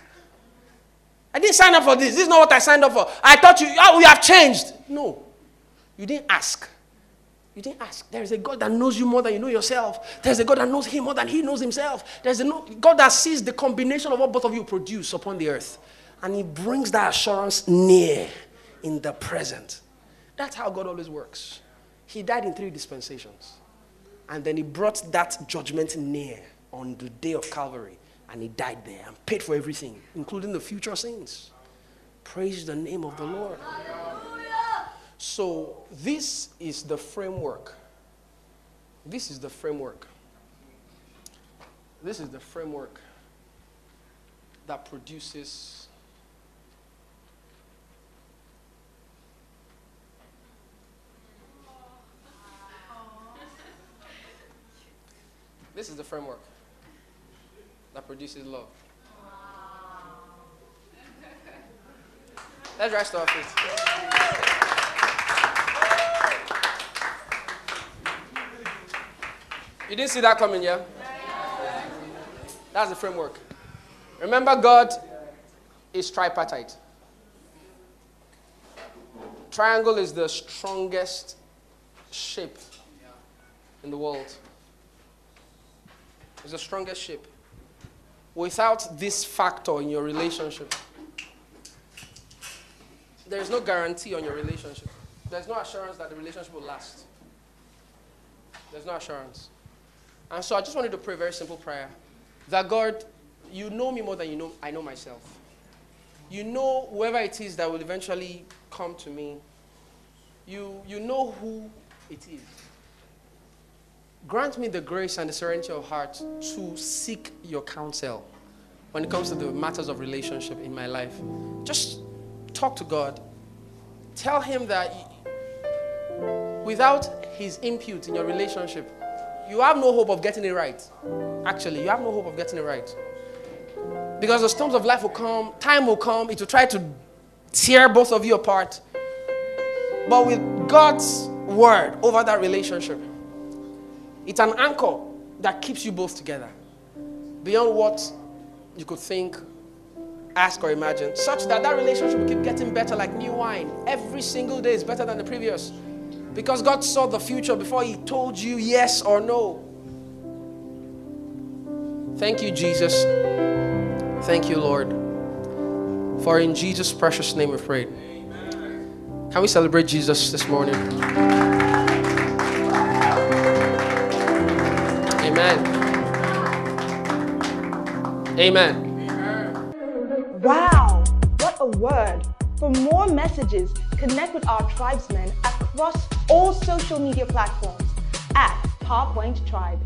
I didn't sign up for this. This is not what I signed up for. I thought you, oh, we have changed. No. You didn't ask. You didn't ask. There is a God that knows you more than you know yourself. There's a God that knows him more than he knows himself. There's a God that sees the combination of what both of you produce upon the earth. And he brings that assurance near in the present. That's how God always works. He died in three dispensations. And then he brought that judgment near on the day of Calvary. And he died there and paid for everything, including the future sins. Praise the name of the Lord. So, this is the framework. This is the framework. This is the framework that produces This is the framework that produces love. Let's rise to our feet. You didn't see that coming, yeah? That's the framework. Remember, God is tripartite. Triangle is the strongest shape in the world. It's the strongest shape. Without this factor in your relationship, there is no guarantee on your relationship. There's no assurance that the relationship will last. There's no assurance. And so I just wanted to pray a very simple prayer that God, you know me more than you know I know myself. You know whoever it is that will eventually come to me. You, you know who it is. Grant me the grace and the serenity of heart to seek your counsel when it comes to the matters of relationship in my life. Just talk to God. Tell Him that without His input in your relationship, you have no hope of getting it right. Actually, you have no hope of getting it right. Because the storms of life will come, time will come, it will try to tear both of you apart. But with God's word over that relationship, it's an anchor that keeps you both together beyond what you could think, ask, or imagine, such that that relationship will keep getting better like new wine. Every single day is better than the previous. Because God saw the future before He told you yes or no. Thank you, Jesus. Thank you, Lord. For in Jesus' precious name we pray. Can we celebrate Jesus this morning? Amen. Amen. Wow, what a word. For more messages, connect with our tribesmen across all social media platforms at PowerPoint Tribe.